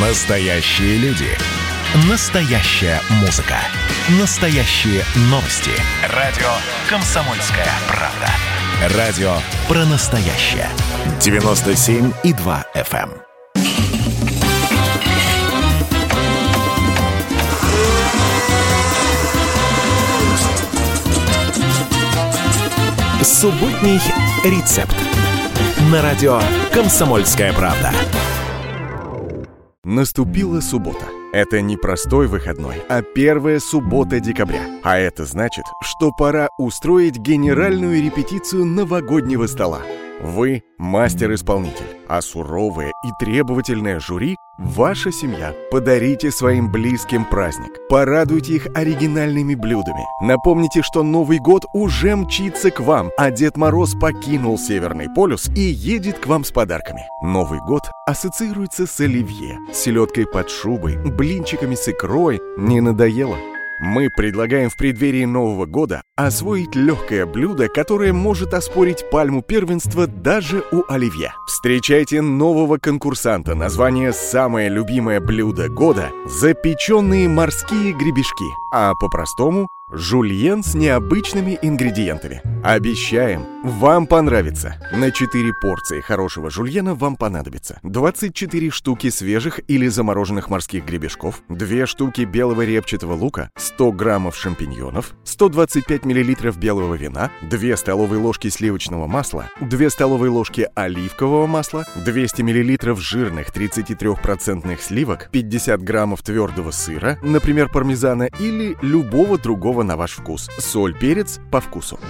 Настоящие люди. Настоящая музыка. Настоящие новости. Радио «Комсомольская правда». Радио про настоящее. 97,2 FM. Субботний рецепт. На радио «Комсомольская правда». Наступила суббота. Это не простой выходной, а первая суббота декабря. А это значит, что пора устроить генеральную репетицию новогоднего стола. Вы – мастер-исполнитель, а суровое и требовательное жюри – ваша семья. Подарите своим близким праздник. Порадуйте их оригинальными блюдами. Напомните, что Новый год уже мчится к вам, а Дед Мороз покинул Северный полюс и едет к вам с подарками. Новый год ассоциируется с оливье, селедкой под шубой, блинчиками с икрой. Не надоело? Мы предлагаем в преддверии Нового года освоить легкое блюдо, которое может оспорить пальму первенства даже у оливье. Встречайте нового конкурсанта. Название «Самое любимое блюдо года» – запеченные морские гребешки, а по-простому Жульен с необычными ингредиентами. Обещаем, вам понравится. На 4 порции хорошего жульена вам понадобится 24 штуки свежих или замороженных морских гребешков, 2 штуки белого репчатого лука, 100 граммов шампиньонов, 125 миллилитров белого вина, 2 столовые ложки сливочного масла, 2 столовые ложки оливкового масла, 200 миллилитров жирных 33% сливок, 50 граммов твердого сыра, например, пармезана или любого другого на ваш вкус. Соль, перец по вкусу.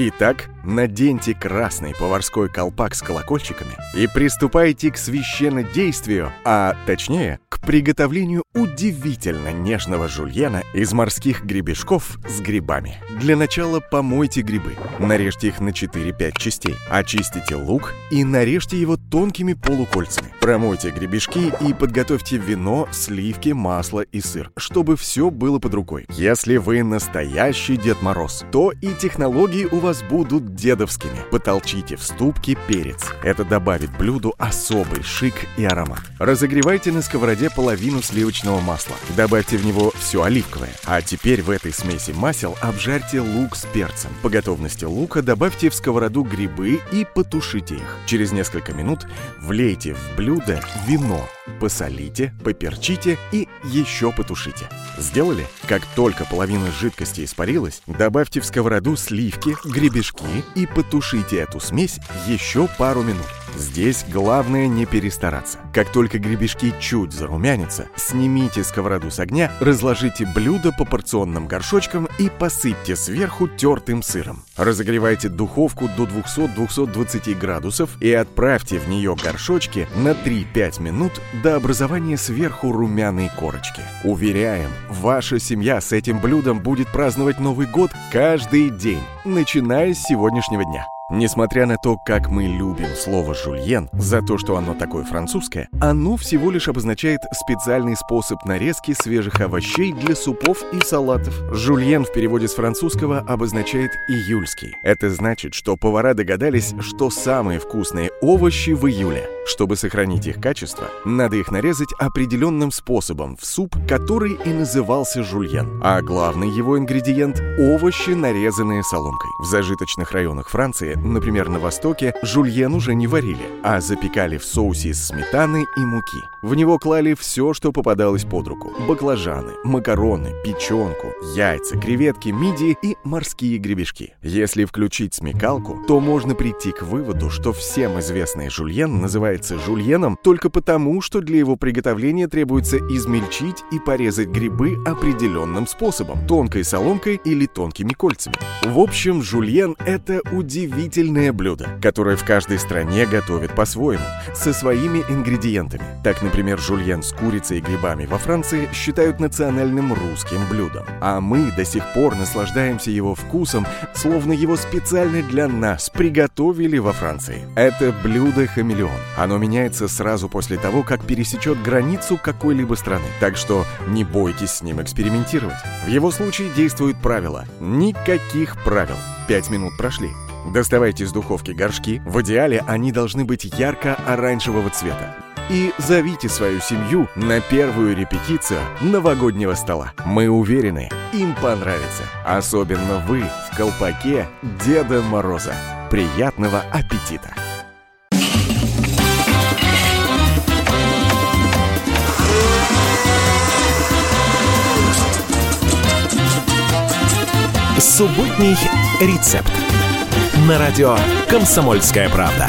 Итак, наденьте красный поварской колпак с колокольчиками и приступайте к священнодействию, а точнее, к приготовлению удивительно нежного жульена из морских гребешков с грибами. Для начала помойте грибы, нарежьте их на 4-5 частей, очистите лук и нарежьте его тонкими полукольцами. Промойте гребешки и подготовьте вино, сливки, масло и сыр, чтобы все было под рукой. Если вы настоящий Дед Мороз, то и технологии у вас будут дедовскими. Потолчите в ступке перец. Это добавит блюду особый шик и аромат. Разогревайте на сковороде половину сливочного масла. Добавьте в него все оливковое. А теперь в этой смеси масел обжарьте лук с перцем. По готовности лука добавьте в сковороду грибы и потушите их. Через несколько минут влейте в блюдо вино. Посолите, поперчите и еще потушите. Сделали? Как только половина жидкости испарилась, добавьте в сковороду сливки, гребешки и потушите эту смесь еще пару минут. Здесь главное не перестараться. Как только гребешки чуть зарумянятся, снимите сковороду с огня, разложите блюдо по порционным горшочкам и посыпьте сверху тертым сыром. Разогревайте духовку до 200-220 градусов и отправьте в нее горшочки на 3-5 минут до образования сверху румяной корочки. Уверяем, ваша семья с этим блюдом будет праздновать Новый год каждый день, начиная с сегодняшнего дня. Несмотря на то, как мы любим слово «жульен» за то, что оно такое французское, оно всего лишь обозначает специальный способ нарезки свежих овощей для супов и салатов. Жульен в переводе с французского обозначает «июльский». Это значит, что повара догадались, что самые вкусные овощи в июле. Чтобы сохранить их качество, надо их нарезать определенным способом в суп, который и назывался жульен. А главный его ингредиент – овощи, нарезанные соломкой. В зажиточных районах Франции например, на Востоке, жульен уже не варили, а запекали в соусе из сметаны и муки. В него клали все, что попадалось под руку. Баклажаны, макароны, печенку, яйца, креветки, мидии и морские гребешки. Если включить смекалку, то можно прийти к выводу, что всем известный жульен называется жульеном только потому, что для его приготовления требуется измельчить и порезать грибы определенным способом, тонкой соломкой или тонкими кольцами. В общем, жульен — это удивительно удивительное блюдо, которое в каждой стране готовят по-своему, со своими ингредиентами. Так, например, жульен с курицей и грибами во Франции считают национальным русским блюдом. А мы до сих пор наслаждаемся его вкусом, словно его специально для нас приготовили во Франции. Это блюдо-хамелеон. Оно меняется сразу после того, как пересечет границу какой-либо страны. Так что не бойтесь с ним экспериментировать. В его случае действует правило. Никаких правил. Пять минут прошли. Доставайте из духовки горшки. В идеале они должны быть ярко-оранжевого цвета. и зовите свою семью на первую репетицию новогоднего стола. Мы уверены, им понравится. Особенно вы в колпаке Деда Мороза. Приятного аппетита! Субботний рецепт. На радио «Комсомольская правда».